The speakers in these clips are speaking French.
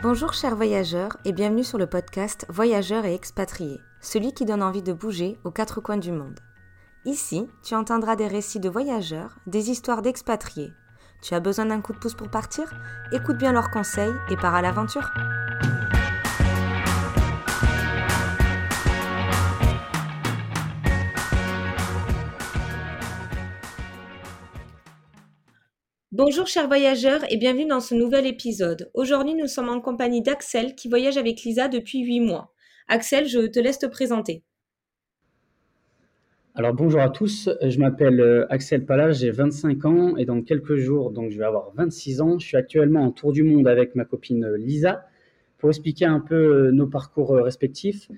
Bonjour chers voyageurs et bienvenue sur le podcast Voyageurs et expatriés, celui qui donne envie de bouger aux quatre coins du monde. Ici, tu entendras des récits de voyageurs, des histoires d'expatriés. Tu as besoin d'un coup de pouce pour partir? Écoute bien leurs conseils et pars à l'aventure. Bonjour chers voyageurs et bienvenue dans ce nouvel épisode. Aujourd'hui nous sommes en compagnie d'Axel qui voyage avec Lisa depuis 8 mois. Axel, je te laisse te présenter. Alors bonjour à tous, je m'appelle euh, Axel Palage, j'ai 25 ans et dans quelques jours, donc je vais avoir 26 ans. Je suis actuellement en tour du monde avec ma copine euh, Lisa. Pour expliquer un peu euh, nos parcours respectifs,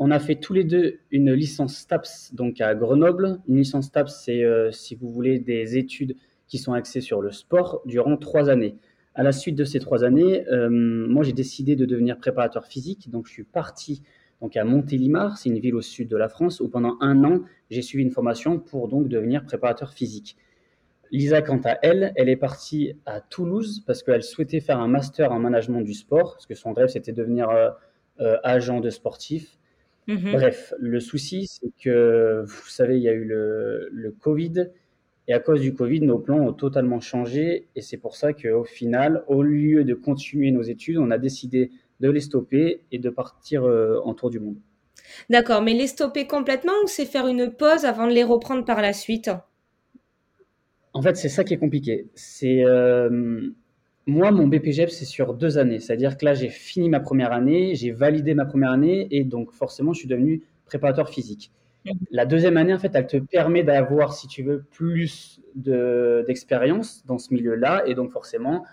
on a fait tous les deux une licence STAPS donc à Grenoble. Une licence STAPS, c'est si vous voulez des études qui sont axés sur le sport durant trois années. À la suite de ces trois années, euh, moi j'ai décidé de devenir préparateur physique, donc je suis parti donc à Montélimar, c'est une ville au sud de la France, où pendant un an j'ai suivi une formation pour donc devenir préparateur physique. Lisa, quant à elle, elle est partie à Toulouse parce qu'elle souhaitait faire un master en management du sport, parce que son rêve c'était devenir euh, euh, agent de sportif. Mhm. Bref, le souci c'est que vous savez, il y a eu le, le Covid et à cause du Covid, nos plans ont totalement changé. Et c'est pour ça qu'au final, au lieu de continuer nos études, on a décidé de les stopper et de partir euh, en tour du monde. D'accord, mais les stopper complètement ou c'est faire une pause avant de les reprendre par la suite? En fait, c'est ça qui est compliqué. C'est euh, moi, mon BPGEP, c'est sur deux années. C'est-à-dire que là, j'ai fini ma première année, j'ai validé ma première année et donc forcément, je suis devenu préparateur physique. La deuxième année, en fait, elle te permet d'avoir, si tu veux, plus d'expérience dans ce milieu-là. Et donc, forcément,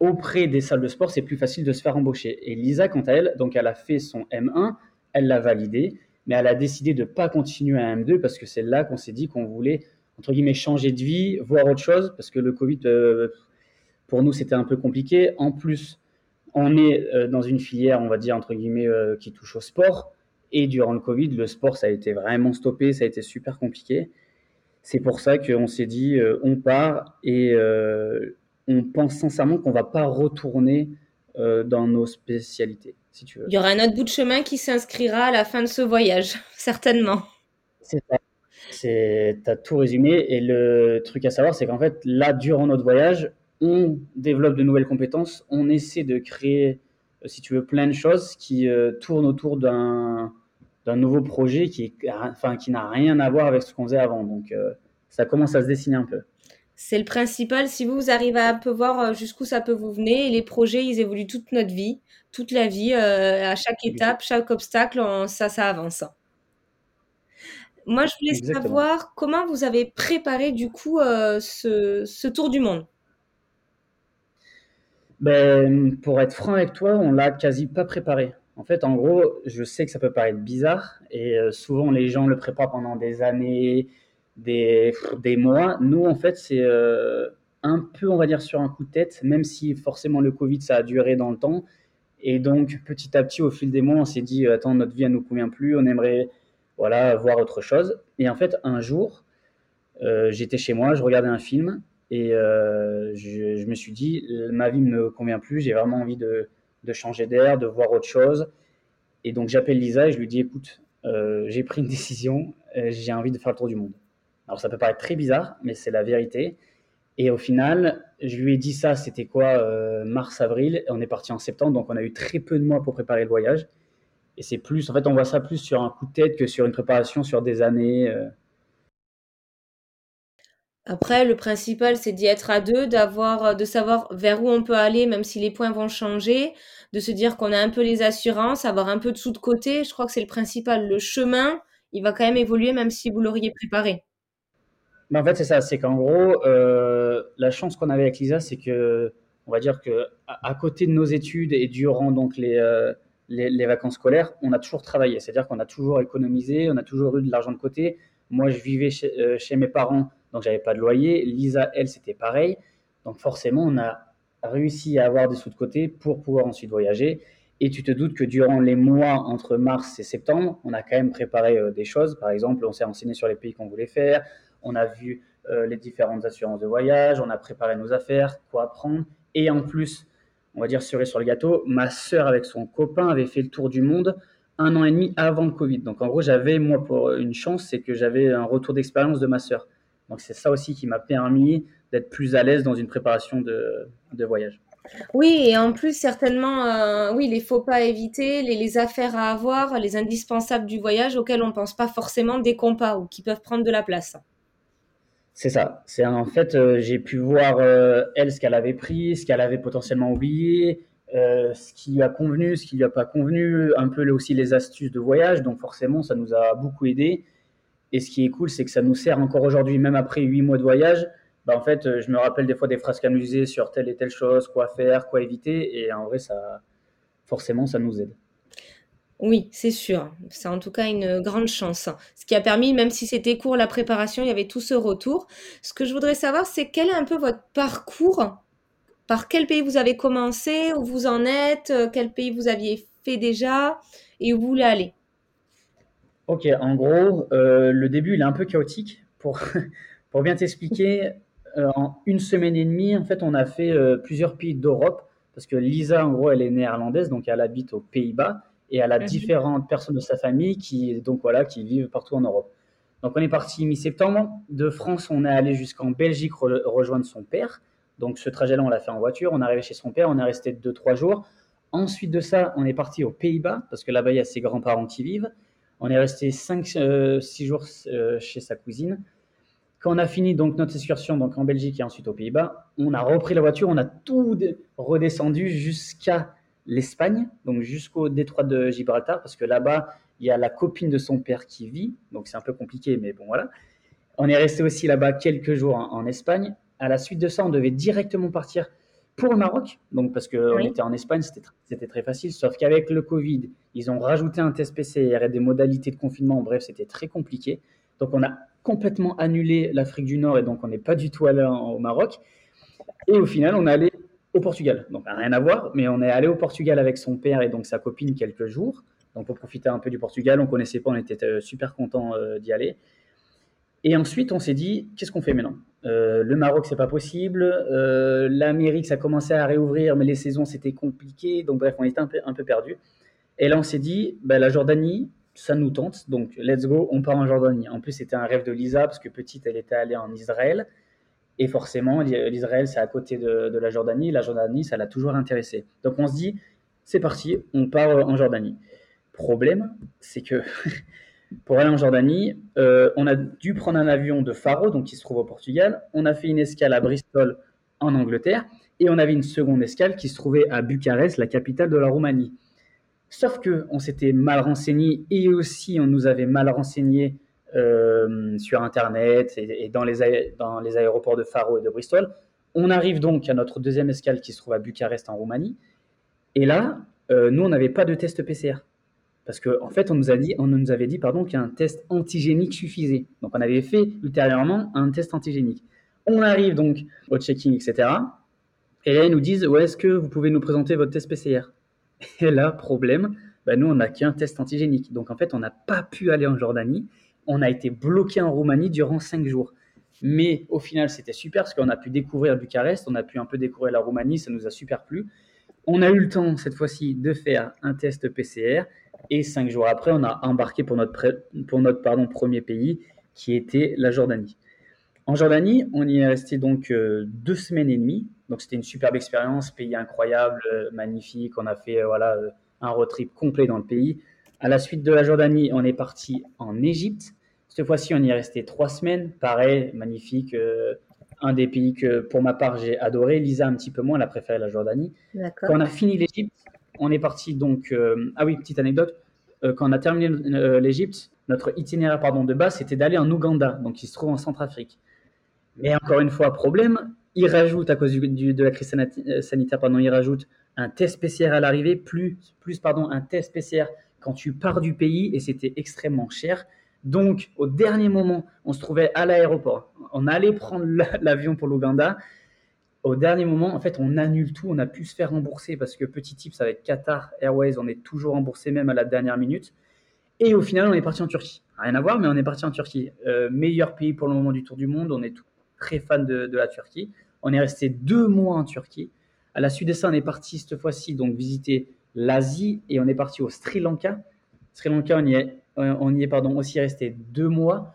auprès des salles de sport, c'est plus facile de se faire embaucher. Et Lisa, quant à elle, donc elle a fait son M1, elle l'a validé, mais elle a décidé de ne pas continuer à M2 parce que c'est là qu'on s'est dit qu'on voulait, entre guillemets, changer de vie, voir autre chose, parce que le Covid, euh, pour nous, c'était un peu compliqué. En plus, on est euh, dans une filière, on va dire, entre guillemets, euh, qui touche au sport. Et durant le Covid, le sport, ça a été vraiment stoppé, ça a été super compliqué. C'est pour ça qu'on s'est dit, euh, on part et euh, on pense sincèrement qu'on va pas retourner euh, dans nos spécialités, si tu veux. Il y aura un autre bout de chemin qui s'inscrira à la fin de ce voyage, certainement. C'est ça. Tu as tout résumé. Et le truc à savoir, c'est qu'en fait, là, durant notre voyage, on développe de nouvelles compétences, on essaie de créer, si tu veux, plein de choses qui tournent autour d'un nouveau projet qui, enfin, qui n'a rien à voir avec ce qu'on faisait avant. Donc, euh, ça commence à se dessiner un peu. C'est le principal. Si vous, arrivez à peu voir euh, jusqu'où ça peut vous venir, les projets, ils évoluent toute notre vie, toute la vie, euh, à chaque étape, chaque obstacle, ça, ça avance. Moi, je voulais savoir comment vous avez préparé du coup ce, ce, tour du monde. Ben, pour être franc avec toi, on l'a quasi pas préparé. En fait, en gros, je sais que ça peut paraître bizarre et euh, souvent les gens le préparent pendant des années, des, des mois. Nous, en fait, c'est euh, un peu, on va dire, sur un coup de tête, même si forcément le Covid, ça a duré dans le temps. Et donc, petit à petit, au fil des mois, on s'est dit, attends, notre vie, elle nous convient plus, on aimerait voilà, voir autre chose. Et en fait, un jour, euh, j'étais chez moi, je regardais un film et je, je, me suis dit, ma vie ne me convient plus, j'ai vraiment envie de changer d'air, de voir autre chose. Et donc j'appelle Lisa et je lui dis écoute, euh, j'ai pris une décision, euh, j'ai envie de faire le tour du monde. Alors ça peut paraître très bizarre, mais c'est la vérité. Et au final, je lui ai dit ça, c'était quoi, euh, mars, avril, et on est parti en septembre, donc on a eu très peu de mois pour préparer le voyage. Et c'est plus, en fait, on voit ça plus sur un coup de tête que sur une préparation sur des années. Après, le principal, c'est d'y être à deux, d'avoir, euh, de savoir vers où on peut aller, même si les points vont changer, de se dire qu'on a un peu les assurances, avoir un peu de sous de côté. Je crois que c'est le principal. Le chemin, il va quand même évoluer, même si vous l'auriez préparé. En fait, c'est ça. C'est qu'en gros, euh, la chance qu'on avait avec Lisa, c'est que, on va dire que à, côté de nos études et durant donc les, euh, les, les, vacances scolaires, on a toujours travaillé. C'est-à-dire qu'on a toujours économisé, on a toujours eu de l'argent de côté. Moi, je vivais chez mes parents donc j'avais pas de loyer. Lisa, elle, c'était pareil. Donc forcément, on a réussi à avoir des sous de côté pour pouvoir ensuite voyager. Et tu te doutes que durant les mois entre mars et septembre, on a quand même préparé euh, des choses. Par exemple, on s'est renseigné sur les pays qu'on voulait faire, on a vu euh, les différentes assurances de voyage, on a préparé nos affaires, quoi prendre. Et en plus, on va dire cerise sur le gâteau, ma sœur avec son copain avait fait le tour du monde un an et demi avant le Covid. Donc en gros, j'avais, moi, pour une chance, c'est que j'avais un retour d'expérience de ma sœur. Donc c'est ça aussi qui m'a permis d'être plus à l'aise dans une préparation de, voyage. Oui, et en plus, certainement, euh, oui, les faux pas à éviter, les, affaires à avoir, les indispensables du voyage auxquels on ne pense pas forcément des compas ou qui peuvent prendre de la place. C'est ça. C'est en fait, euh, j'ai pu voir euh, elle ce qu'elle avait pris, ce qu'elle avait potentiellement oublié, ce qui lui a convenu, ce qui lui a pas convenu, un peu aussi les astuces de voyage. Donc forcément, ça nous a beaucoup aidé. Et ce qui est cool, c'est que ça nous sert encore aujourd'hui, même après huit mois de voyage. Bah, en fait, je me rappelle des fois des phrases qu'amuser sur telle et telle chose, quoi faire, quoi éviter. Et en vrai, ça, forcément, ça nous aide. Oui, c'est sûr. C'est en tout cas une grande chance. Ce qui a permis, même si c'était court la préparation, il y avait tout ce retour. Ce que je voudrais savoir, c'est quel est un peu votre parcours? Par quel pays vous avez commencé, où vous en êtes, quel pays vous aviez fait déjà? Et où vous voulez aller? Ok, en gros, euh, le début il est un peu chaotique. Pour, pour bien t'expliquer, euh, en une semaine et demie, en fait, on a fait plusieurs pays d'Europe parce que Lisa, en gros, elle est néerlandaise, donc elle habite aux Pays-Bas et elle a mhm. différentes personnes de sa famille qui, donc voilà, qui vivent partout en Europe. Donc on est parti mi-septembre. De France, on est allé jusqu'en Belgique rejoindre son père. Donc ce trajet-là, on l'a fait en voiture. On est arrivé chez son père, on est resté 2-3 jours. Ensuite de ça, on est parti aux Pays-Bas, parce que là-bas, il y a ses grands-parents qui vivent. On est resté 5-6 euh, jours euh, chez sa cousine. Quand on a fini donc notre excursion donc en Belgique et ensuite aux Pays-Bas, on a repris la voiture, on a tout redescendu jusqu'à l'Espagne, donc jusqu'au détroit de Gibraltar, parce que là-bas, il y a la copine de son père qui vit, donc c'est un peu compliqué, mais bon voilà. On est resté aussi là-bas quelques jours en Espagne à la suite de ça, on devait directement partir pour le Maroc. Donc, parce qu'on était en Espagne, c'était très facile. Sauf qu'avec le Covid, ils ont rajouté un test PCR et des modalités de confinement. Bref, c'était très compliqué. Donc, on a complètement annulé l'Afrique du Nord et donc on n'est pas du tout allé au Maroc. Et au final, on est allé au Portugal. Donc, rien à voir, mais on est allé au Portugal avec son père et donc sa copine quelques jours. Donc, pour profiter un peu du Portugal, on connaissait pas, on était euh, super content euh, d'y aller. Et ensuite, on s'est dit, qu'est-ce qu'on fait maintenant? Euh, Le Maroc, c'est pas possible. Euh, L'Amérique, ça commençait à réouvrir, mais les saisons, c'était compliqué. Donc, bref, on était un peu, un perdu. Et là, on s'est dit, bah, la Jordanie, ça nous tente. Donc, let's go, on part en Jordanie. En plus, c'était un rêve de Lisa, parce que petite, elle était allée en Israël. Et forcément, l'Israël, c'est à côté de, de, la Jordanie. La Jordanie, ça l'a toujours intéressé. Donc, on se dit, c'est parti, on part en Jordanie. Problème, c'est que pour aller en Jordanie, euh, on a dû prendre un avion de Faro, donc qui se trouve au Portugal. On a fait une escale à Bristol, en Angleterre, et on avait une seconde escale qui se trouvait à Bucarest, la capitale de la Roumanie. Sauf que on s'était mal renseigné et aussi on nous avait mal renseigné euh, sur Internet et, dans, les aéroports de Faro et de Bristol. On arrive donc à notre deuxième escale qui se trouve à Bucarest en Roumanie. Et là, euh, nous, on n'avait pas de test PCR. Parce qu'en en fait, on nous, dit, avait dit qu'un test antigénique suffisait. Donc, on avait fait ultérieurement un test antigénique. On arrive donc au checking, etc. Et là, ils nous disent ouais, Est-ce que vous pouvez nous présenter votre test PCR Et là, problème, ben nous, on n'a qu'un test antigénique. Donc, en fait, on n'a pas pu aller en Jordanie. On a été bloqué en Roumanie durant cinq jours. Mais au final, c'était super parce qu'on a pu découvrir Bucarest, on a pu un peu découvrir la Roumanie, ça nous a super plu. On a eu le temps cette fois-ci de faire un test PCR et cinq jours après, on a embarqué pour notre, pour notre pardon, premier pays, qui était la Jordanie. En Jordanie, on y est resté donc euh, deux semaines et demie. Donc c'était une superbe expérience, pays incroyable, euh, magnifique. On a fait euh, voilà un road trip complet dans le pays. À la suite de la Jordanie, on est parti en Égypte. Cette fois-ci, on y est resté trois semaines. Pareil, magnifique. Un des pays que, pour ma part, j'ai adoré. Lisa, un petit peu moins, elle a préféré la Jordanie. Quand on a fini l'Égypte, on est parti donc. Euh, ah oui, petite anecdote. Euh, quand on a terminé euh, l'Égypte, notre itinéraire pardon, de base, c'était d'aller en Ouganda, donc qui se trouve en Centrafrique. Mais encore une fois, problème, il rajoute, à cause du, de la crise sanitaire, pardon, il rajoute un test PCR à l'arrivée, plus, plus pardon, un test PCR quand tu pars du pays, et c'était extrêmement cher. Donc, au dernier moment, on se trouvait à l'aéroport. On allait prendre l'avion pour l'Ouganda au dernier moment, en fait, on annule tout. On a pu se faire rembourser parce que petit tips avec Qatar Airways, on est toujours remboursé même à la dernière minute. Et au final, on est parti en Turquie. Rien à voir, mais on est parti en Turquie. Euh, meilleur pays pour le moment du Tour du Monde. On est très fan de, la Turquie. On est resté deux mois en Turquie. À la suite de ça, on est parti cette fois-ci donc visiter l'Asie et on est parti au Sri Lanka. Sri Lanka, on y est, on y est pardon, aussi resté deux mois.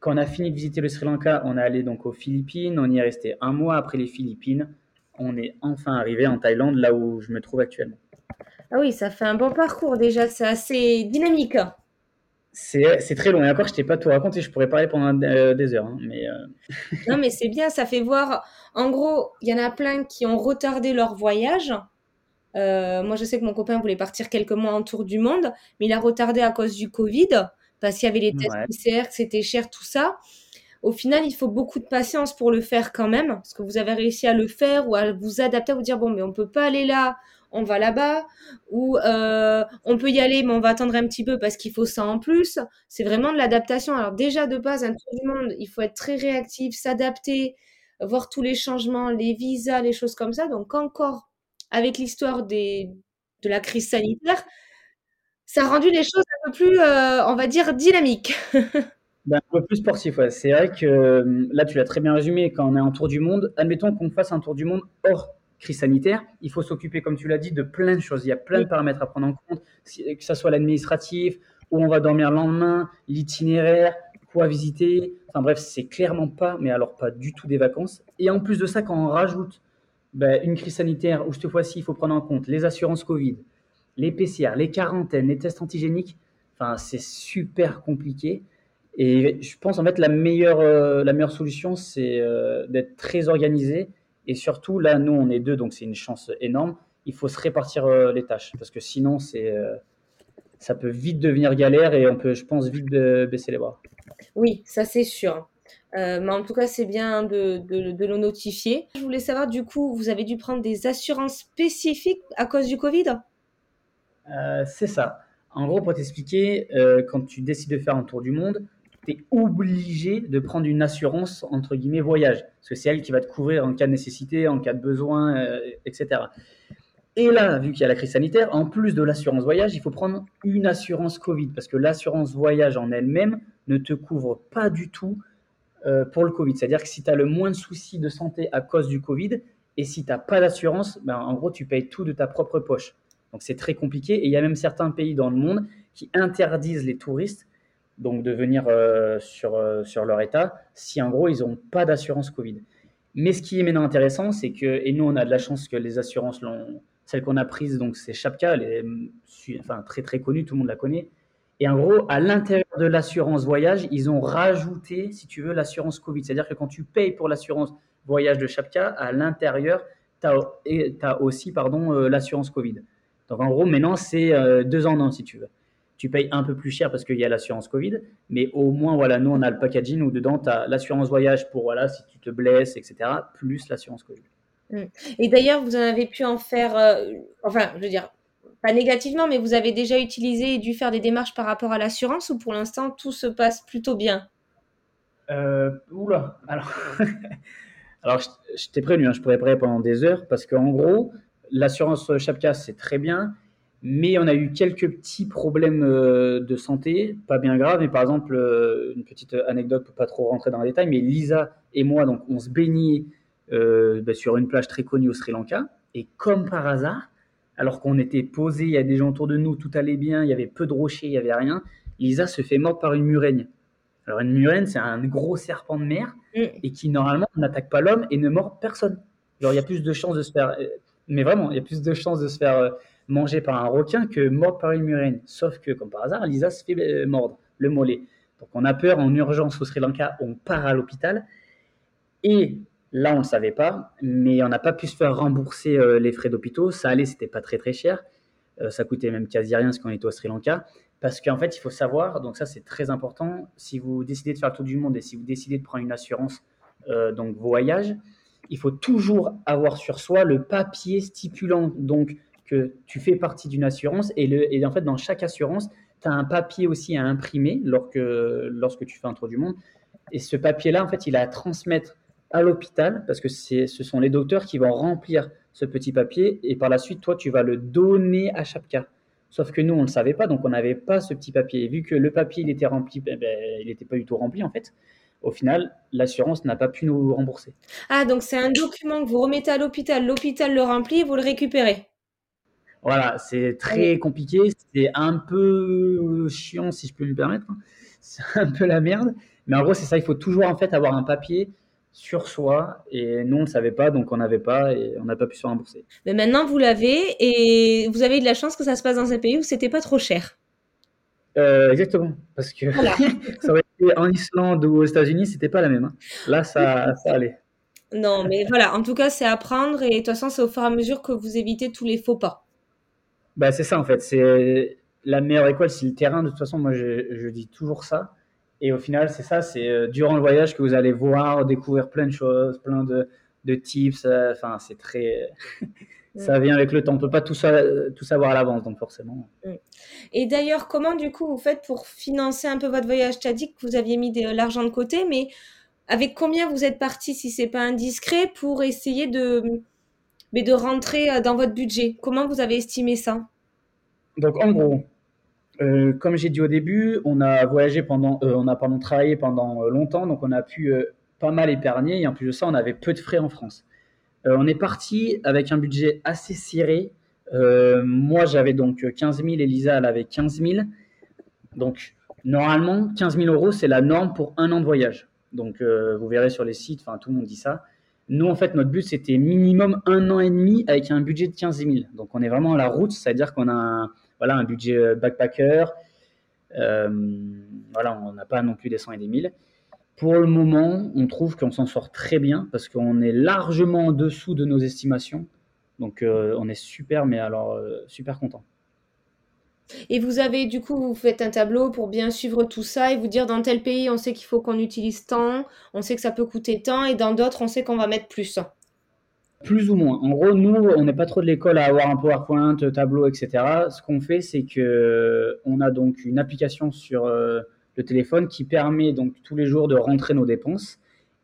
Quand on a fini de visiter le Sri Lanka, on est allé donc aux Philippines. On y est resté un mois après les Philippines. On est enfin arrivé en Thaïlande, là où je me trouve actuellement. Ah oui, ça fait un bon parcours déjà, c'est assez dynamique. C'est très long. Et encore, je t'ai pas tout raconté. Je pourrais parler pendant euh, des heures. Hein, mais euh, non, mais c'est bien. Ça fait voir. En gros, il y en a plein qui ont retardé leur voyage. Euh, moi, je sais que mon copain voulait partir quelques mois en tour du monde, mais il a retardé à cause du Covid, parce qu'il y avait les tests PCR, que c'était cher, tout ça. Au final, il faut beaucoup de patience pour le faire quand même, parce que vous avez réussi à le faire ou à vous adapter, à vous dire bon, mais on peut pas aller là, on va là-bas, ou euh, on peut y aller, mais on va attendre un petit peu parce qu'il faut ça en plus. C'est vraiment de l'adaptation. Alors déjà, de base, un tour du monde, il faut être très réactif, s'adapter, voir tous les changements, les visas, les choses comme ça. Donc encore, avec l'histoire des, de la crise sanitaire, ça a rendu les choses un peu plus, euh, on va dire, dynamiques. Ben, un peu plus sportif, ouais. C'est vrai que euh, là, tu l'as très bien résumé, quand on est en tour du monde, admettons qu'on fasse un tour du monde hors crise sanitaire, il faut s'occuper, comme tu l'as dit, de plein de choses. Il y a plein de paramètres à prendre en compte, que ce soit l'administratif, où on va dormir le lendemain, l'itinéraire, quoi visiter. Enfin bref, c'est clairement pas, mais alors pas du tout des vacances. Et en plus de ça, quand on rajoute ben, une crise sanitaire où cette fois-ci, il faut prendre en compte les assurances Covid, les PCR, les quarantaines, les tests antigéniques, enfin, c'est super compliqué. Et je pense en fait la meilleure, euh, la meilleure solution, c'est euh, d'être très organisé et surtout, là, nous, on est deux, donc c'est une chance énorme. Il faut se répartir euh, les tâches parce que sinon, c'est, ça peut vite devenir galère et on peut, je pense, vite baisser les bras. Oui, ça c'est sûr. Euh, mais en tout cas, c'est bien de, le notifier. Je voulais savoir, du coup, vous avez dû prendre des assurances spécifiques à cause du Covid? C'est ça. En gros, pour t'expliquer, quand tu décides de faire un tour du monde, tu obligé de prendre une assurance, entre guillemets, voyage. Parce que c'est elle qui va te couvrir en cas de nécessité, en cas de besoin, euh, etc. Et là, vu qu'il y a la crise sanitaire, en plus de l'assurance voyage, il faut prendre une assurance Covid. Parce que l'assurance voyage en elle-même ne te couvre pas du tout euh, pour le Covid. C'est-à-dire que si tu as le moins de soucis de santé à cause du Covid, et si tu n'as pas d'assurance, ben, en gros, tu payes tout de ta propre poche. Donc c'est très compliqué. Et il y a même certains pays dans le monde qui interdisent les touristes donc de venir euh, sur, euh, sur leur état, si en gros ils n'ont pas d'assurance Covid. Mais ce qui est maintenant intéressant, c'est que, et nous on a de la chance que les assurances, celle qu'on a prise, donc c'est Chapka, elle est enfin, très très connue, tout le monde la connaît. Et en gros, à l'intérieur de l'assurance voyage, ils ont rajouté, si tu veux, l'assurance Covid. C'est-à-dire que quand tu payes pour l'assurance voyage de Chapka, à l'intérieur, tu as, aussi pardon, euh, l'assurance Covid. Donc en gros, maintenant, c'est deux ans en un, si tu veux tu payes un peu plus cher parce qu'il y a l'assurance Covid, mais au moins, voilà, nous, on a le packaging où dedans, tu as l'assurance voyage pour, voilà, si tu te blesses, etc., plus l'assurance Covid. Mm. Et d'ailleurs, vous en avez pu en faire, euh, enfin, je veux dire, pas négativement, mais vous avez déjà utilisé et dû faire des démarches par rapport à l'assurance ou pour l'instant, tout se passe plutôt bien? Euh, Oula, alors, alors je, t'ai prévenu, hein, je pourrais parler pendant des heures parce qu'en gros, l'assurance Chapka, c'est très bien mais on a eu quelques petits problèmes euh, de santé, pas bien graves. Mais par exemple, euh, une petite anecdote pour pas trop rentrer dans les détails, mais Lisa et moi, donc, on se baignait bah, sur une plage très connue au Sri Lanka. Et comme par hasard, alors qu'on était posé, il y a des gens autour de nous, tout allait bien, il y avait peu de rochers, il y avait rien. Lisa se fait mordre par une murène. Alors une murène, c'est un gros serpent de mer mm. et qui normalement n'attaque pas l'homme et ne mord personne. Genre il y a plus de chances de se faire, mais vraiment, il y a plus de chances de se faire mangé par un requin que mort par une murène. Sauf que, comme par hasard, Lisa se fait euh, mordre le mollet. Donc on a peur en urgence au Sri Lanka, on part à l'hôpital. Et là, on ne savait pas, mais on n'a pas pu se faire rembourser euh, les frais d'hôpital. Ça allait, c'était pas très très cher. Euh, ça coûtait même quasi rien ce qu'on était au Sri Lanka. Parce qu'en fait, il faut savoir, donc ça c'est très important, si vous décidez de faire le tour du monde et si vous décidez de prendre une assurance, donc voyage, il faut toujours avoir sur soi le papier stipulant donc que tu fais partie d'une assurance et, le, et en fait, dans chaque assurance, tu as un papier aussi à imprimer lorsque, lorsque tu fais un tour du monde. Et ce papier-là, en fait, il a à transmettre à l'hôpital parce que ce sont les docteurs qui vont remplir ce petit papier et par la suite, toi, tu vas le donner à chaque cas. Sauf que nous, on ne le savait pas, donc on n'avait pas ce petit papier. Et vu que le papier, il était rempli, ben, ben il n'était pas du tout rempli en fait. au final, l'assurance n'a pas pu nous rembourser. Ah, donc c'est un document que vous remettez à l'hôpital, l'hôpital le remplit, vous le récupérez. Voilà, c'est très compliqué, c'est un peu chiant si je peux me permettre. Hein. C'est un peu la merde, mais en gros c'est ça, il faut toujours en fait avoir un papier sur soi et nous on ne savait pas donc on n'avait pas et on n'a pas pu se rembourser. Mais maintenant vous l'avez et vous avez eu de la chance que ça se passe dans un pays où c'était pas trop cher. Euh, exactement, parce que ça aurait été en Islande ou aux États-Unis, c'était pas la même. Hein. Là, ça, ça allait. Non, mais voilà, en tout cas, c'est apprendre et de toute façon, c'est au fur et à mesure que vous évitez tous les faux pas. Bah, c'est ça en fait, c'est la meilleure école, c'est le terrain. De toute façon, moi, je, je dis toujours ça. Et au final, c'est ça, c'est euh, durant le voyage que vous allez voir, découvrir plein de choses, plein de, de tips. Euh, enfin, c'est très. ça vient avec le temps. On peut pas tout, tout savoir à l'avance, donc forcément. Et d'ailleurs, comment du coup vous faites pour financer un peu votre voyage? Tu as dit que vous aviez mis de l'argent de côté, mais avec combien vous êtes parti, si c'est pas indiscret, pour essayer de, mais de rentrer euh, dans votre budget? Comment vous avez estimé ça? Donc en gros, euh, comme j'ai dit au début, on a voyagé pendant, euh, on a pendant travaillé pendant longtemps, donc on a pu pas mal épargner. Et en plus de ça, on avait peu de frais en France. Euh, on est parti avec un budget assez serré. Euh, moi, j'avais donc 15 000 et Lisa, elle avait 15 000. Donc, normalement, 15 000 euros, c'est la norme pour un an de voyage. Donc, euh, vous verrez sur les sites, enfin, tout le monde dit ça. Nous, en fait, notre but, c'était minimum un an et demi avec un budget de 15 000. Donc, on est vraiment à la route, c'est-à-dire qu'on a voilà, un budget backpacker. voilà, on n'a pas non plus des 100 et des 1000. Pour le moment, on trouve qu'on s'en sort très bien parce qu'on est largement en dessous de nos estimations. Donc euh, on est super, mais alors euh, super content. Et vous avez du coup, vous faites un tableau pour bien suivre tout ça et vous dire dans tel pays, on sait qu'il faut qu'on utilise tant, on sait que ça peut coûter tant, et dans d'autres, on sait qu'on va mettre plus. Plus ou moins. En gros, nous, on n'est pas trop de l'école à avoir un PowerPoint, tableau, etc. Ce qu'on fait, c'est que on a donc une application sur euh, le téléphone qui permet donc tous les jours de rentrer nos dépenses.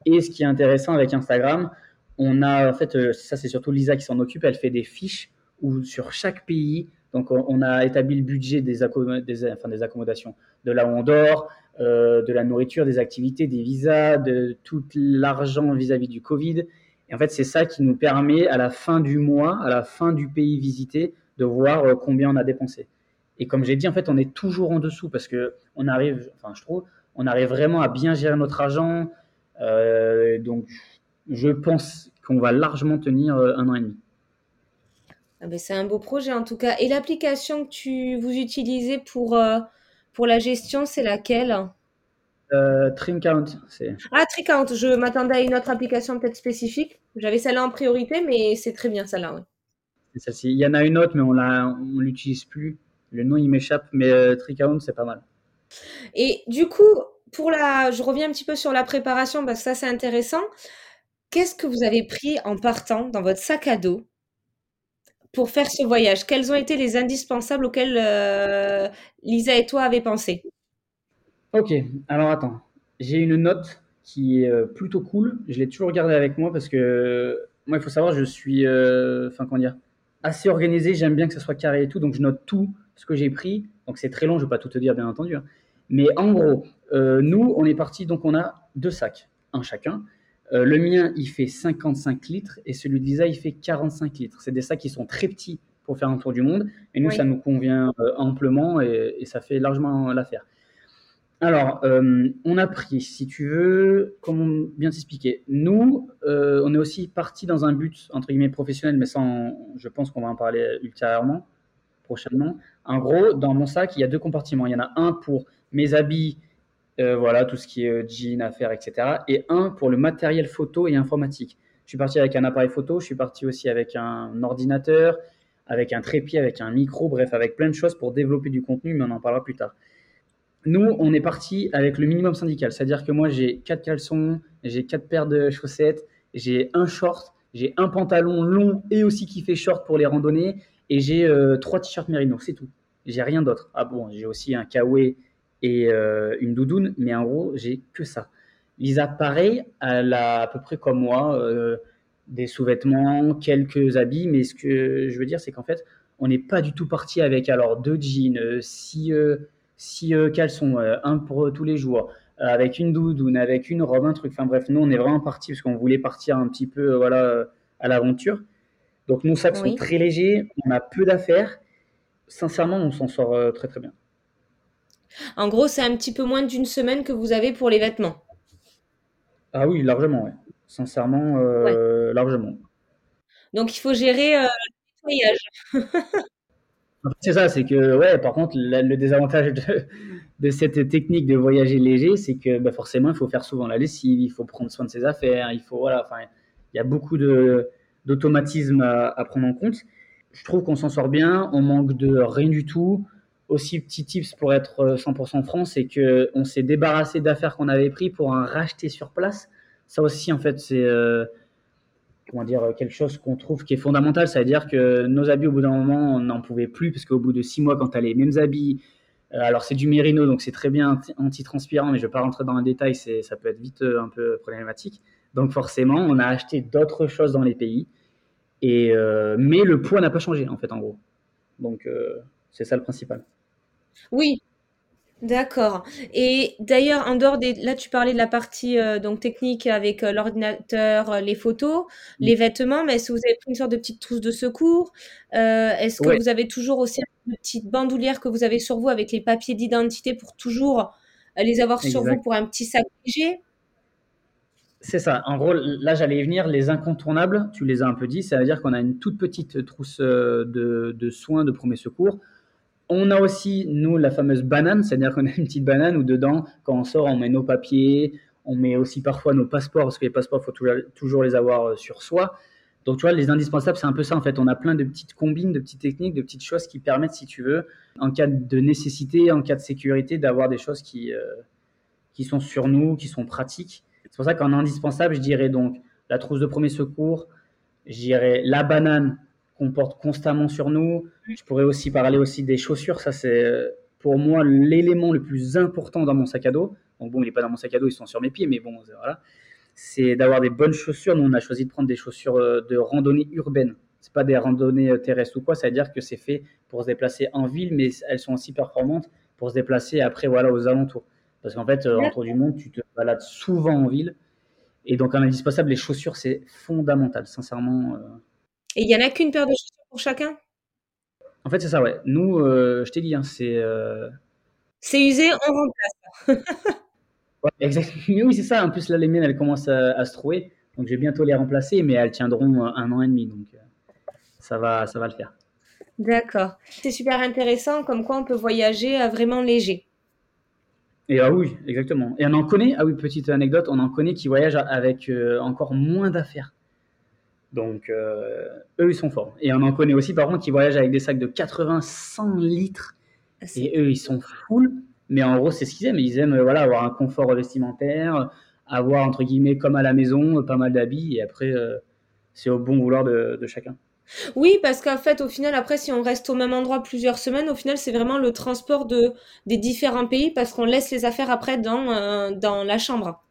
Et ce qui est intéressant avec Instagram, on a en fait, euh, ça c'est surtout Lisa qui s'en occupe, elle fait des fiches où sur chaque pays, donc on a établi le budget des, des, enfin, des accommodations, de là où on dort, euh, de la nourriture, des activités, des visas, de tout l'argent vis-à-vis du Covid. Et en fait, c'est ça qui nous permet à la fin du mois, à la fin du pays visité, de voir euh, combien on a dépensé. Et comme j'ai dit, en fait, on est toujours en dessous parce que on arrive, enfin, je trouve, on arrive vraiment à bien gérer notre argent. Euh, donc, je pense qu'on va largement tenir euh, un an et demi. Ah ben, c'est un beau projet en tout cas. Et l'application que tu vous utilisez pour, pour la gestion, c'est laquelle? Euh, Count. Ah, Tricount. Je m'attendais à une autre application peut-être spécifique. J'avais celle-là en priorité, mais c'est très bien celle-là. Il y en a une autre, mais on ne l'utilise plus. Le nom, il m'échappe, mais euh, c'est pas mal. Et du coup, pour la, je reviens un petit peu sur la préparation parce que ça, c'est intéressant. Qu'est-ce que vous avez pris en partant dans votre sac à dos pour faire ce voyage? Quels ont été les indispensables auxquels euh, Lisa et toi avez pensé? Ok, alors attends. J'ai une note qui est euh, plutôt cool. Je l'ai toujours gardée avec moi parce que moi, il faut savoir, je suis, euh, enfin, comment dire, assez organisé. J'aime bien que ça soit carré et tout, donc je note tout ce que j'ai pris. Donc c'est très long, je ne vais pas tout te dire, bien entendu. Hein. Mais en gros, euh, nous, on est parti, donc on a deux sacs, un chacun. Euh, le mien, il fait 55 litres et celui de Lisa, il fait 45 litres. C'est des sacs qui sont très petits pour faire un tour du monde. Et nous, ça nous convient euh, amplement et, ça fait largement l'affaire. Alors, on a pris, si tu veux, comment bien t'expliquer Nous, on est aussi parti dans un but, entre guillemets, professionnel, mais sans, je pense qu'on va en parler ultérieurement prochainement. En gros, dans mon sac, il y a deux compartiments. Il y en a un pour mes habits, euh, voilà, tout ce qui est euh, jean, affaires, etc. Et un pour le matériel photo et informatique. Je suis parti avec un appareil photo, je suis parti aussi avec un ordinateur, avec un trépied, avec un micro, bref, avec plein de choses pour développer du contenu, mais on en parlera plus tard. Nous, on est parti avec le minimum syndical, c'est-à-dire que moi, j'ai quatre caleçons, j'ai quatre paires de chaussettes, j'ai un short, j'ai un pantalon long et aussi qui fait short pour les randonnées, et j'ai euh, trois t-shirts Merino, c'est tout. J'ai rien d'autre. Ah bon, j'ai aussi un kawaii et euh, une doudoune, mais en gros, j'ai que ça. Lisa, pareil, elle a à peu près comme moi euh, des sous-vêtements, quelques habits, mais ce que je veux dire, c'est qu'en fait, on n'est pas du tout parti avec alors deux jeans, six, six caleçons, un pour tous les jours, avec une doudoune, avec une robe, un truc. Enfin bref, nous, on est vraiment parti parce qu'on voulait partir un petit peu voilà, à l'aventure. Donc nos sacs sont très légers, on a peu d'affaires. Sincèrement, on s'en sort très très bien. En gros, c'est un petit peu moins d'une semaine que vous avez pour les vêtements. Ah oui, largement, ouais. Sincèrement, euh, largement. Donc il faut gérer euh, le nettoyage. c'est ça, c'est que, ouais, par contre, le, désavantage de, cette technique de voyager léger, c'est que bah, forcément, il faut faire souvent la lessive, il faut prendre soin de ses affaires, il faut, voilà, enfin, il y a beaucoup d'automatisme à, prendre en compte. Je trouve qu'on s'en sort bien, on manque de rien du tout aussi petit tips pour être 100% euh, franc, c'est que on s'est débarrassé d'affaires qu'on avait pris pour en racheter sur place. Ça aussi, en fait, c'est euh, comment dire quelque chose qu'on trouve qui est fondamental. Ça veut dire que nos habits, au bout d'un moment, on n'en pouvait plus parce qu'au bout de six mois, quand tu as les mêmes habits, euh, alors c'est du mérino, donc c'est très bien anti-transpirant, mais je ne vais pas rentrer dans le détail, ça peut être vite un peu problématique. Donc forcément, on a acheté d'autres choses dans les pays, et, mais le poids n'a pas changé, en fait, en gros. Donc c'est ça le principal. Oui, d'accord. Et d'ailleurs, en dehors des, là, tu parlais de la partie euh, donc technique avec euh, l'ordinateur, euh, les photos, les vêtements, mais est-ce que vous avez pris une sorte de petite trousse de secours? est-ce que vous avez toujours aussi une petite bandoulière que vous avez sur vous avec les papiers d'identité pour toujours les avoir sur vous pour un petit sac léger? C'est ça. En gros, là, j'allais y venir. Les incontournables, tu les as un peu dit, ça veut dire qu'on a une toute petite trousse de, de soins de premier secours. On a aussi, nous, la fameuse banane, c'est-à-dire qu'on a une petite banane où dedans, quand on sort, on met nos papiers, on met aussi parfois nos passeports, parce que les passeports, il faut toujours les avoir euh, sur soi. Donc, tu vois, les indispensables, c'est un peu ça, en fait. On a plein de petites combines, de petites techniques, de petites choses qui permettent, si tu veux, en cas de nécessité, en cas de sécurité, d'avoir des choses qui, euh, qui sont sur nous, qui sont pratiques. C'est pour ça qu'en indispensable, je dirais donc la trousse de premier secours, je dirais la banane qu'on porte constamment sur nous. Je pourrais aussi parler aussi des chaussures. Ça, c'est euh, pour moi l'élément le plus important dans mon sac à dos. Donc bon, il n'est pas dans mon sac à dos, ils sont sur mes pieds, mais bon, voilà. C'est d'avoir des bonnes chaussures. Nous, on a choisi de prendre des chaussures euh, de randonnée urbaine. C'est pas des randonnées euh, terrestres ou quoi. Ça veut dire que c'est fait pour se déplacer en ville, mais elles sont aussi performantes pour se déplacer après, voilà, aux alentours. Parce qu'en fait, autour du monde, tu te balades souvent en ville. Et donc, en indispensable, les chaussures, c'est fondamental, sincèrement. Et il n'y en a qu'une paire de chaussures pour chacun? En fait, c'est ça, ouais. Nous, euh, je t'ai dit, hein, c'est. Euh, c'est usé, on remplace. ouais, exactement. Mais oui, c'est ça. En plus, là, les miennes, elles commencent à, se trouver. Donc, je vais bientôt les remplacer, mais elles tiendront un an et demi. Donc, euh, ça, va, ça va le faire. D'accord. C'est super intéressant, comme quoi on peut voyager vraiment léger. Et ah oui, exactement. Et on en connaît, ah oui, petite anecdote, on en connaît qui voyagent avec encore moins d'affaires. Donc, euh, eux, ils sont forts. Et on en connaît aussi, par contre, qui voyagent avec des sacs de 80-100 litres. Ah, et eux, ils sont full. Mais en gros, c'est ce qu'ils aiment. Ils aiment voilà, avoir un confort vestimentaire, avoir, entre guillemets, comme à la maison, pas mal d'habits. Et après, euh, c'est au bon vouloir de, chacun. Oui, parce qu'en fait, au final, après, si on reste au même endroit plusieurs semaines, au final, c'est vraiment le transport de, des différents pays parce qu'on laisse les affaires après dans, euh, dans la chambre.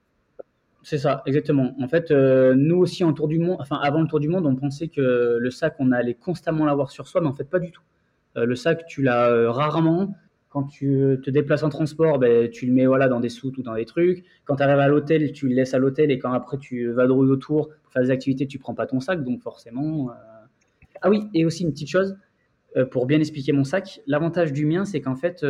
C'est ça, exactement. En fait, euh, nous aussi, en tour du monde, enfin avant le tour du monde, on pensait que le sac, on allait constamment l'avoir sur soi, mais en fait, pas du tout. Euh, le sac, tu l'as euh, rarement. Quand tu te déplaces en transport, ben, tu le mets voilà, dans des soutes ou dans des trucs. Quand tu arrives à l'hôtel, tu le laisses à l'hôtel et quand après tu vas vadrouilles autour pour faire des activités, tu prends pas ton sac, donc forcément. Ah oui, et aussi une petite chose, pour bien expliquer mon sac, l'avantage du mien, c'est qu'en fait,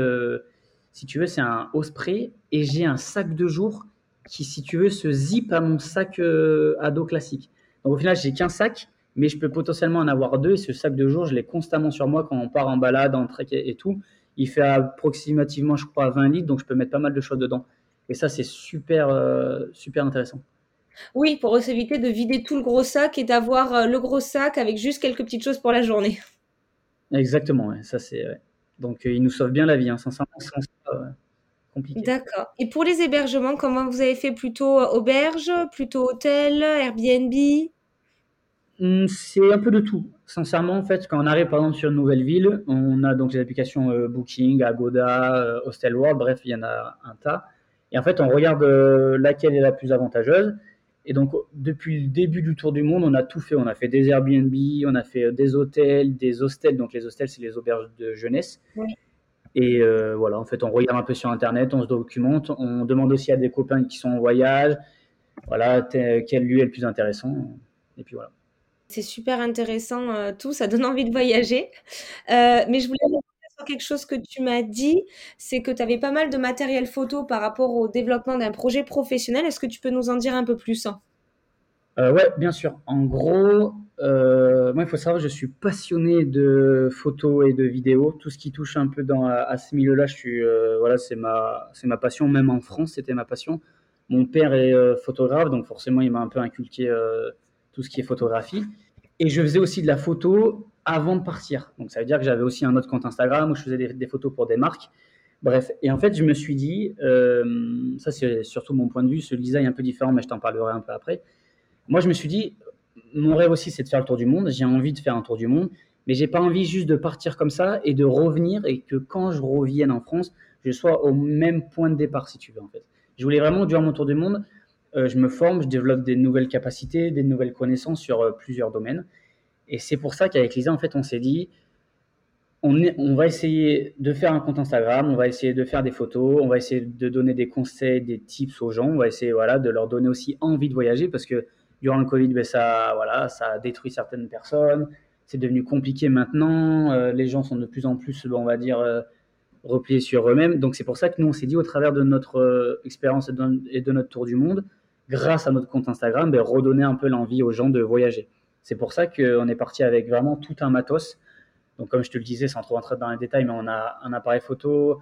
si tu veux, c'est un haut spray et j'ai un sac de jour qui, si tu veux, se zip à mon sac euh, à dos classique. Donc au final, j'ai qu'un sac, mais je peux potentiellement en avoir deux. Et ce sac de jour, je l'ai constamment sur moi quand on part en balade, en trek et, tout. Il fait approximativement, je crois, 20 litres, donc je peux mettre pas mal de choses dedans. Et ça, c'est super, euh, super intéressant. Oui, pour éviter de vider tout le gros sac et d'avoir euh, le gros sac avec juste quelques petites choses pour la journée. Exactement, ça c'est. Donc il nous sauve bien la vie, hein, sincèrement. D'accord. Et pour les hébergements, comment vous avez fait Plutôt euh, auberge, plutôt hôtel, Airbnb? Mmh, C'est un peu de tout. Sincèrement, en fait, quand on arrive par exemple sur une nouvelle ville, on a donc les applications euh, Booking, Agoda, euh, Hostel World, bref, il y en a un tas. Et en fait, on regarde laquelle est la plus avantageuse. Et donc, depuis le début du tour du monde, on a tout fait. On a fait des Airbnb, on a fait des hôtels, des hostels. Donc, les hostels, c'est les auberges de jeunesse. Oui. Et voilà, en fait, on regarde un peu sur Internet, on se documente, on demande aussi à des copains qui sont en voyage, voilà, quel lieu est le plus intéressant. Et puis voilà. C'est super intéressant euh, tout, ça donne envie de voyager. Euh, mais je voulais sur quelque chose que tu m'as dit, c'est que tu avais pas mal de matériel photo par rapport au développement d'un projet professionnel. Est-ce que tu peux nous en dire un peu plus euh, Ouais, bien sûr. En gros, moi, il faut savoir, je suis passionné de photos et de vidéos. Tout ce qui touche un peu dans, à, ce milieu-là, je suis, voilà, c'est ma, c'est ma passion. Même en France, c'était ma passion. Mon père est photographe, donc forcément, il m'a un peu inculqué tout ce qui est photographie. Et je faisais aussi de la photo avant de partir. Donc ça veut dire que j'avais aussi un autre compte Instagram où je faisais des, photos pour des marques. Bref, et en fait, je me suis dit, euh, ça c'est surtout mon point de vue, ce Lisa est un peu différent, mais je t'en parlerai un peu après. Moi, je me suis dit, mon rêve aussi, c'est de faire le tour du monde. J'ai envie de faire un tour du monde, mais j'ai pas envie juste de partir comme ça et de revenir et que quand je revienne en France, je sois au même point de départ, si tu veux, en fait. Je voulais vraiment, durant mon tour du monde, euh, je me forme, je développe des nouvelles capacités, des nouvelles connaissances sur euh, plusieurs domaines. Et c'est pour ça qu'avec Lisa, en fait, on s'est dit, on, on, va essayer de faire un compte Instagram, on va essayer de faire des photos, on va essayer de donner des conseils, des tips aux gens, on va essayer voilà, de leur donner aussi envie de voyager parce que durant le Covid, ben, ça, voilà, ça a détruit certaines personnes. C'est devenu compliqué maintenant. Euh, les gens sont de plus en plus, on va dire, repliés sur eux-mêmes. Donc c'est pour ça que nous, on s'est dit, au travers de notre expérience et de, notre tour du monde, grâce à notre compte Instagram, ben, redonner un peu l'envie aux gens de voyager. C'est pour ça qu'on est parti avec vraiment tout un matos. Donc, comme je te le disais, sans trop rentrer dans les détails, mais on a un appareil photo,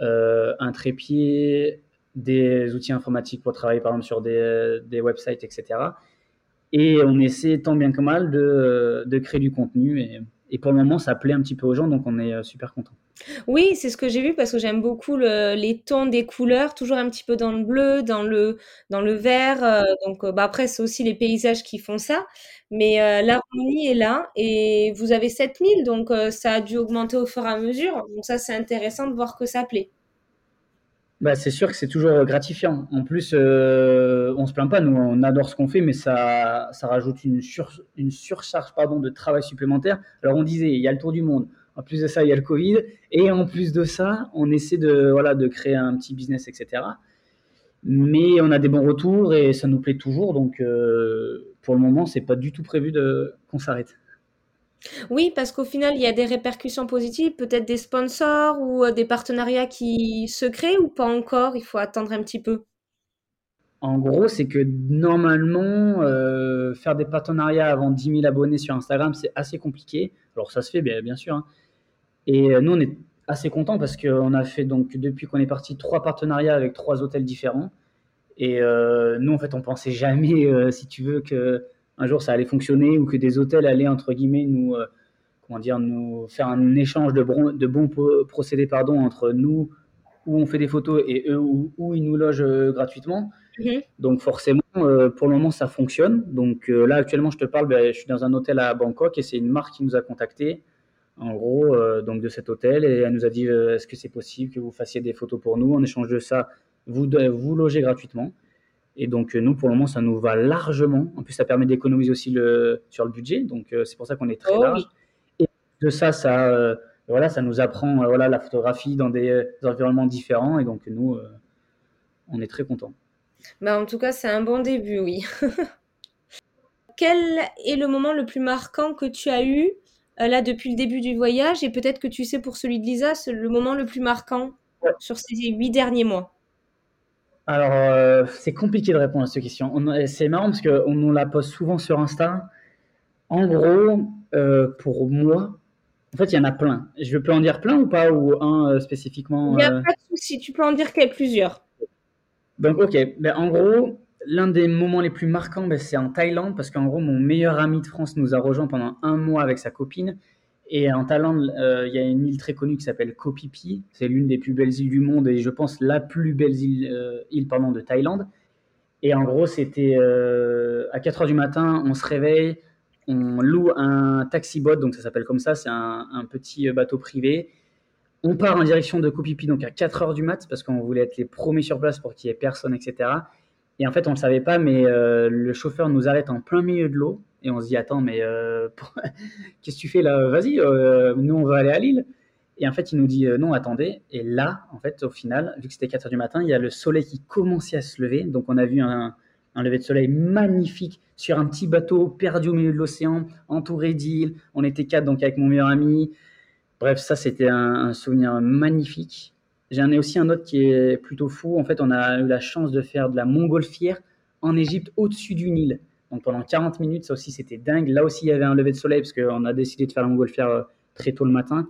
euh, un trépied, des outils informatiques pour travailler par exemple sur des, websites, etc. Et on essaie tant bien que mal de, de créer du contenu. Et, et pour le moment, ça plaît un petit peu aux gens, donc on est euh, super content. Oui, c'est ce que j'ai vu parce que j'aime beaucoup les tons des couleurs, toujours un petit peu dans le bleu, dans le, dans le vert. Euh, donc, euh, bah, après, c'est aussi les paysages qui font ça. Mais l'harmonie est là et vous avez 7000, donc ça a dû augmenter au fur et à mesure. Donc, ça, c'est intéressant de voir que ça plaît. Bah, c'est sûr que c'est toujours gratifiant. En plus, euh, on se plaint pas, nous, on adore ce qu'on fait, mais ça, ça rajoute une, une surcharge pardon, de travail supplémentaire. Alors, on disait, il y a le tour du monde. En plus de ça, il y a le Covid. Et en plus de ça, on essaie de, voilà, de créer un petit business, etc. Mais on a des bons retours et ça nous plaît toujours. Donc, euh, pour le moment, c'est pas du tout prévu qu'on s'arrête. Oui, parce qu'au final, il y a des répercussions positives, peut-être des sponsors ou euh, des partenariats qui se créent ou pas encore, il faut attendre un petit peu? En gros, c'est que normalement, euh, faire des partenariats avant 10 000 abonnés sur Instagram, c'est assez compliqué. Alors ça se fait, bien, bien sûr. Hein. Et euh, nous, on est assez contents parce qu'on a fait, donc, depuis qu'on est parti, trois partenariats avec trois hôtels différents. Et nous, en fait, on pensait jamais, si tu veux, que un jour ça allait fonctionner ou que des hôtels allaient entre guillemets nous euh, comment dire nous faire un échange de, de bons procédés pardon entre nous où on fait des photos et eux où, ils nous logent euh, gratuitement. Mhm. Donc forcément, euh, pour le moment, ça fonctionne. Donc là, actuellement, je te parle, ben, je suis dans un hôtel à Bangkok et c'est une marque qui nous a contacté, en gros, donc de cet hôtel, et elle nous a dit est-ce que c'est possible que vous fassiez des photos pour nous En échange de ça, vous vous logez gratuitement. Et donc, nous, pour le moment, ça nous va largement. En plus, ça permet d'économiser aussi le, sur le budget. Donc, euh, c'est pour ça qu'on est très oh large. Et de ça, ça, euh, voilà, ça nous apprend euh, voilà, la photographie dans des, environnements différents. Et donc, nous, on est très contents. Bah, en tout cas, c'est un bon début, oui. Quel est le moment le plus marquant que tu as eu là depuis le début du voyage? Et peut-être que tu sais pour celui de Lisa, c'est le moment le plus marquant sur ces huit derniers mois alors, euh, c'est compliqué de répondre à cette question. C'est marrant parce qu'on nous la pose souvent sur Insta. En gros, euh, pour moi, en fait, il y en a plein. Je peux en dire plein ou pas Ou un euh, spécifiquement Il n'y a pas de souci, tu peux en dire qu'il y a plusieurs. Donc, ok. Ben, en gros, l'un des moments les plus marquants, ben, c'est en Thaïlande parce qu'en gros, mon meilleur ami de France nous a rejoint pendant un mois avec sa copine. Et en Thaïlande, euh, il y a une île très connue qui s'appelle Koh Phi Phi. C'est l'une des plus belles îles du monde et je pense la plus belle île, euh, île pardon, de Thaïlande. Et en gros, c'était euh, à 4 heures du matin, on se réveille, on loue un taxi-boat, donc ça s'appelle comme ça, c'est un, petit bateau privé. On part en direction de Koh Phi Phi, donc à 4 heures du mat, parce qu'on voulait être les premiers sur place pour qu'il n'y ait personne, etc. Et en fait, on ne le savait pas, mais le chauffeur nous arrête en plein milieu de l'eau et on se dit, attends, mais euh, qu'est-ce que tu fais là? Vas-y, euh, nous on va aller à Lille. Et en fait, il nous dit euh, non, attendez. Et là, en fait, au final, vu que c'était 4 heures du matin, il y a le soleil qui commençait à se lever. Donc, on a vu un lever de soleil magnifique sur un petit bateau perdu au milieu de l'océan, entouré d'îles. On était quatre, donc avec mon meilleur ami. Bref, ça, c'était un, souvenir magnifique. J'en ai aussi un autre qui est plutôt fou. En fait, on a eu la chance de faire de la montgolfière en Égypte au-dessus du Nil. Donc pendant 40 minutes, ça aussi c'était dingue. Là aussi, il y avait un lever de soleil parce qu'on a décidé de faire la montgolfière euh, très tôt le matin.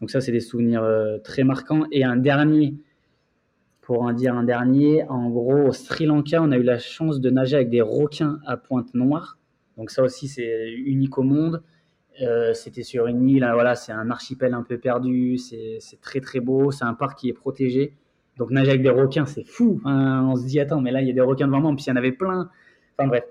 Donc ça, c'est des souvenirs euh, très marquants. Et un dernier pour en dire un dernier, en gros, au Sri Lanka, on a eu la chance de nager avec des requins à pointe noire. Donc ça aussi, c'est unique au monde. Euh, c'était sur une île, voilà, c'est un archipel un peu perdu, c'est très très beau, c'est un parc qui est protégé. Donc nager avec des requins, c'est fou. on se dit, attends, mais là, il y a des requins devant moi, puis il y en avait plein. Enfin bref.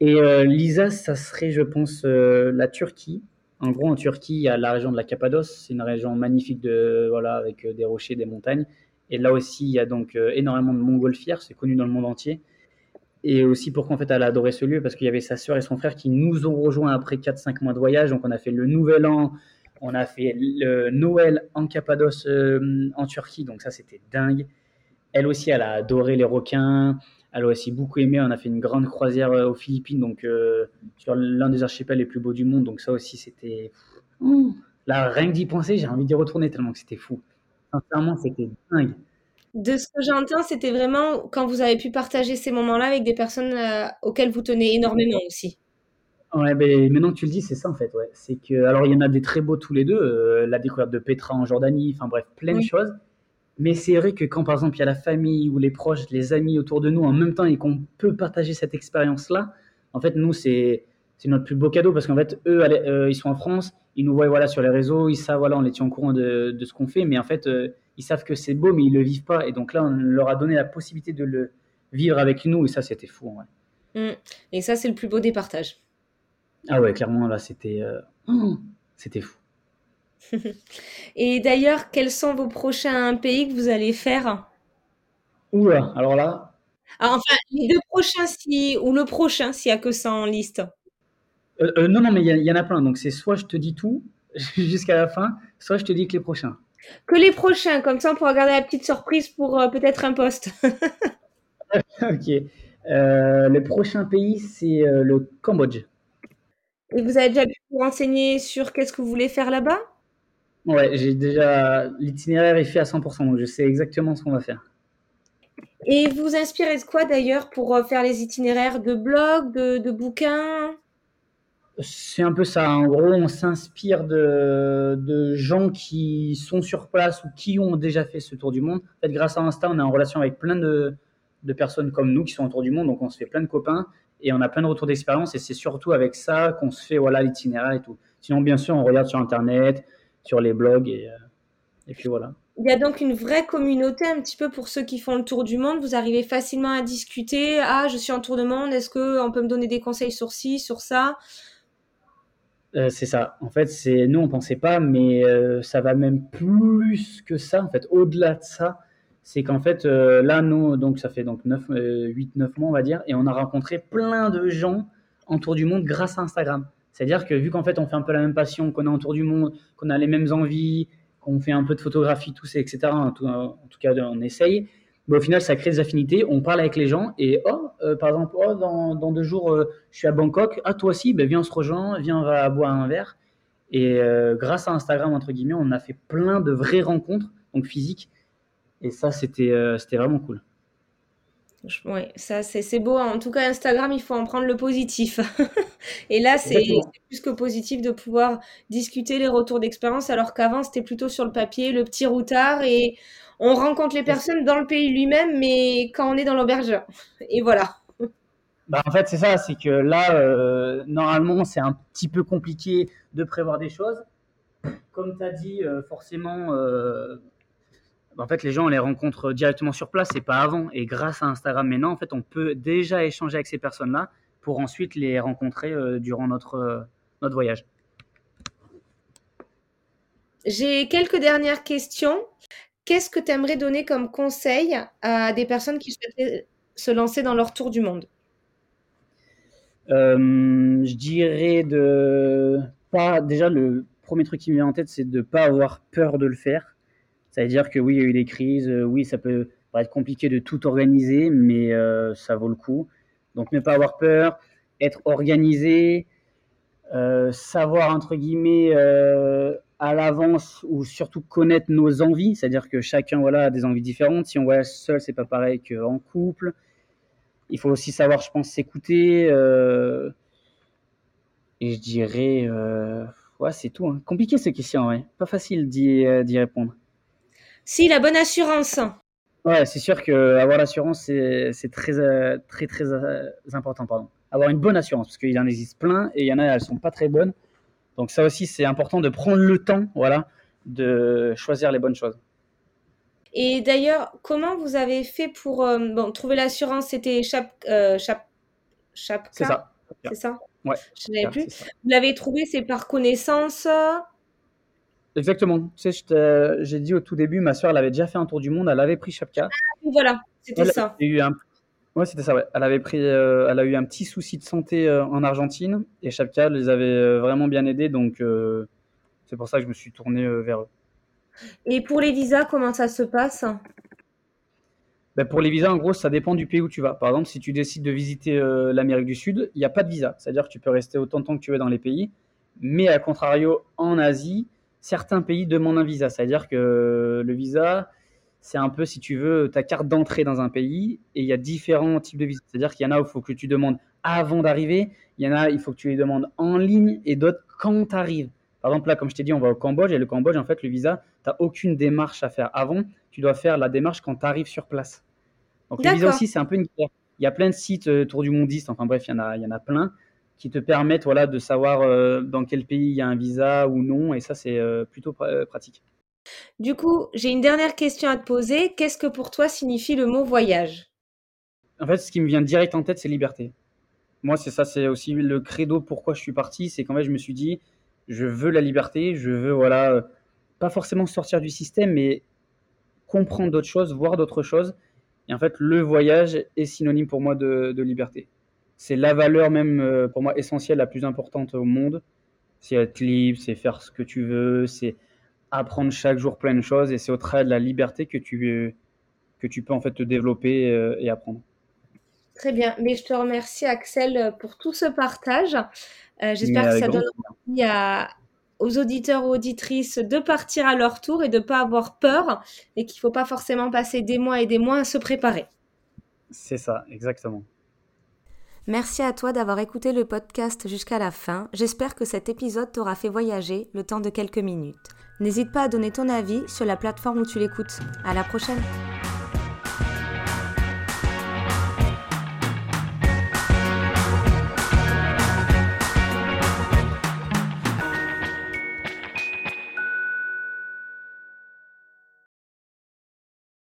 Et euh, Lisa, ça serait, je pense, euh, la Turquie. En gros, en Turquie, il y a la région de la Cappadoce. C'est une région magnifique de, voilà, avec des rochers, des montagnes. Et là aussi, il y a donc énormément de montgolfières, c'est connu dans le monde entier. Et aussi pourquoi en fait elle a adoré ce lieu, parce qu'il y avait sa sœur et son frère qui nous ont rejoints après 4-5 mois de voyage. Donc on a fait le Nouvel An, on a fait le Noël en Cappadoce euh, en Turquie, donc ça c'était dingue. Elle aussi, elle a adoré les requins. Elle a aussi beaucoup aimé. On a fait une grande croisière euh, aux Philippines, donc sur l'un des archipels les plus beaux du monde. Donc ça aussi, c'était. Là, rien que d'y penser, j'ai envie d'y retourner tellement que c'était fou. Sincèrement, c'était dingue. De ce que j'entends, c'était vraiment quand vous avez pu partager ces moments-là avec des personnes euh, auxquelles vous tenez énormément aussi. Ouais, ben, maintenant que tu le dis, c'est ça en fait. Ouais. C'est que, alors, il y en a des très beaux tous les deux. Euh, la découverte de Petra en Jordanie, enfin bref, plein de choses. Mais c'est vrai que quand par exemple il y a la famille ou les proches, les amis autour de nous en même temps et qu'on peut partager cette expérience-là, en fait, nous, c'est c'est notre plus beau cadeau parce qu'en fait, eux, euh, ils sont en France, ils nous voient voilà, sur les réseaux, ils savent, voilà, on les tient au courant de, de ce qu'on fait, mais en fait, euh, ils savent que c'est beau, mais ils le vivent pas. Et donc là, on leur a donné la possibilité de le vivre avec nous, et ça, c'était fou. Ouais. Mmh. Et ça, c'est le plus beau des partages. Ah ouais, clairement, là, c'était euh, oh, c'était fou. et d'ailleurs, quels sont vos prochains pays que vous allez faire? Oula, alors là? Ah, enfin, les deux prochains, si, ou le prochain, s'il n'y a que ça en liste. Euh, euh, non, non, mais il y, en a plein. Donc, c'est soit je te dis tout jusqu'à la fin, soit je te dis que les prochains. Que les prochains, comme ça, on pourra garder la petite surprise pour euh, peut-être un poste. ok. le prochain pays, c'est le Cambodge. Et vous avez déjà pu vous renseigner sur qu'est-ce que vous voulez faire là-bas? Ouais, j'ai déjà. L'itinéraire est fait à 100%, donc je sais exactement ce qu'on va faire. Et vous vous inspirez de quoi d'ailleurs pour faire les itinéraires? De blogs, de, de bouquins? C'est un peu ça. En gros, on s'inspire de, gens qui sont sur place ou qui ont déjà fait ce tour du monde. En fait, grâce à Insta, on est en relation avec plein de, personnes comme nous qui sont autour du monde, donc on se fait plein de copains et on a plein de retours d'expérience. Et c'est surtout avec ça qu'on se fait voilà l'itinéraire et tout. Sinon, bien sûr, on regarde sur Internet, sur les blogs et, euh, et puis voilà. Il y a donc une vraie communauté un petit peu pour ceux qui font le tour du monde. Vous arrivez facilement à discuter. Ah, je suis en tour de monde. Est-ce qu'on peut me donner des conseils sur ci, sur ça? Euh, c'est ça. En fait, c'est nous on pensait pas, mais euh, ça va même plus que ça. En fait, au-delà de ça, c'est qu'en fait euh, là nous donc ça fait donc 9 8 9 mois on va dire et on a rencontré plein de gens en tour du monde grâce à Instagram. C'est-à-dire que vu qu'en fait on fait un peu la même passion, qu'on est en tour du monde, qu'on a les mêmes envies, qu'on fait un peu de photographie, tout ça, etc. En tout, en tout cas, on essaye au final, ça crée des affinités. On parle avec les gens et oh, euh, par exemple, oh, dans, deux jours, euh, je suis à Bangkok. Ah, toi aussi, ben, viens, on se rejoint, viens, on va boire un verre. Et euh, grâce à Instagram, entre guillemets, on a fait plein de vraies rencontres, donc physiques. Et ça, c'était c'était vraiment cool. Oui, ça c'est beau. En tout cas, Instagram, il faut en prendre le positif. et là, c'est plus que positif de pouvoir discuter les retours d'expérience, alors qu'avant, c'était plutôt sur le papier, le petit routard, et on rencontre les personnes dans le pays lui-même, mais quand on est dans l'auberge. Et voilà. Bah, en fait, c'est ça, c'est que là, euh, normalement, c'est un petit peu compliqué de prévoir des choses. Comme tu as dit, euh, forcément, euh, en fait, les gens, on les rencontre directement sur place et pas avant. Et grâce à Instagram maintenant, en fait, on peut déjà échanger avec ces personnes-là pour ensuite les rencontrer durant notre, notre voyage. J'ai quelques dernières questions. Qu'est-ce que tu aimerais donner comme conseil à des personnes qui souhaiteraient se lancer dans leur tour du monde? Euh, Je dirais de pas déjà le premier truc qui me vient en tête, c'est de ne pas avoir peur de le faire. C'est-à-dire que oui, il y a eu des crises, oui, ça peut être compliqué de tout organiser, mais ça vaut le coup. Donc ne pas avoir peur, être organisé, savoir entre guillemets à l'avance ou surtout connaître nos envies, c'est-à-dire que chacun voilà a des envies différentes. Si on voyage seul, c'est pas pareil qu'en couple. Il faut aussi savoir, je pense, s'écouter. Euh, et je dirais, euh, ouais, c'est tout. Hein. Compliqué ces questions, ouais. Pas facile d'y euh, répondre. Si la bonne assurance. Ouais, c'est sûr que avoir l'assurance c'est très très très important, pardon. Avoir une bonne assurance parce qu'il en existe plein et il y en a elles sont pas très bonnes. Donc ça aussi, c'est important de prendre le temps, voilà, de choisir les bonnes choses. Et d'ailleurs, comment vous avez fait pour euh, bon, trouver l'assurance? C'était Chap, euh, Chap, C'est ça. C'est ça? Ouais. Je n'avais plus. Vous l'avez trouvé, c'est par connaissance? Exactement. Tu sais, j'ai dit au tout début, ma soeur, elle avait déjà fait un tour du monde, elle avait pris Chapka. Ah, voilà, c'était ça. Eu un Ouais, c'était ça, ouais. Elle avait pris, euh, elle a eu un petit souci de santé euh, en Argentine et Chapka les avait euh, vraiment bien aidés, donc c'est pour ça que je me suis tourné vers eux. Et pour les visas, comment ça se passe? Ben Pour les visas, en gros, ça dépend du pays où tu vas. Par exemple, si tu décides de visiter l'Amérique du Sud, il n'y a pas de visa. C'est-à-dire que tu peux rester autant de temps que tu veux dans les pays. Mais à contrario, en Asie, certains pays demandent un visa. C'est-à-dire que le visa, c'est un peu, si tu veux, ta carte d'entrée dans un pays et il y a différents types de visas. C'est-à-dire qu'il y en a où il faut que tu demandes avant d'arriver, il y en a, il faut que tu les demandes en ligne et d'autres quand tu arrives. Par exemple, là, comme je t'ai dit, on va au Cambodge et le Cambodge, en fait, le visa, tu n'as aucune démarche à faire avant. Tu dois faire la démarche quand tu arrives sur place. Donc, le visa aussi, c'est un peu une. Il y a plein de sites euh, tour du mondiste, enfin bref, il y en a, il y en a plein qui te permettent voilà, de savoir euh, dans quel pays il y a un visa ou non. Et ça, c'est euh, plutôt pratique. Du coup, j'ai une dernière question à te poser. Qu'est-ce que pour toi signifie le mot voyage? En fait, ce qui me vient direct en tête, c'est liberté. Moi, c'est ça, c'est aussi le credo pourquoi je suis parti. C'est qu'en fait, je me suis dit, je veux la liberté, je veux, voilà, euh, pas forcément sortir du système, mais comprendre d'autres choses, voir d'autres choses. Et en fait, le voyage est synonyme pour moi de, de liberté. C'est la valeur même, euh, pour moi, essentielle, la plus importante au monde. C'est être libre, c'est faire ce que tu veux, c'est apprendre chaque jour plein de choses et c'est au travers de la liberté que tu, que tu peux en fait te développer euh, et apprendre. Très bien, mais je te remercie Axel pour tout ce partage. Euh, j'espère que ça donne envie aux auditeurs ou auditrices de partir à leur tour et de ne pas avoir peur et qu'il ne faut pas forcément passer des mois et des mois à se préparer. C'est ça, exactement. Merci à toi d'avoir écouté le podcast jusqu'à la fin. J'espère que cet épisode t'aura fait voyager le temps de quelques minutes. N'hésite pas à donner ton avis sur la plateforme où tu l'écoutes. À la prochaine!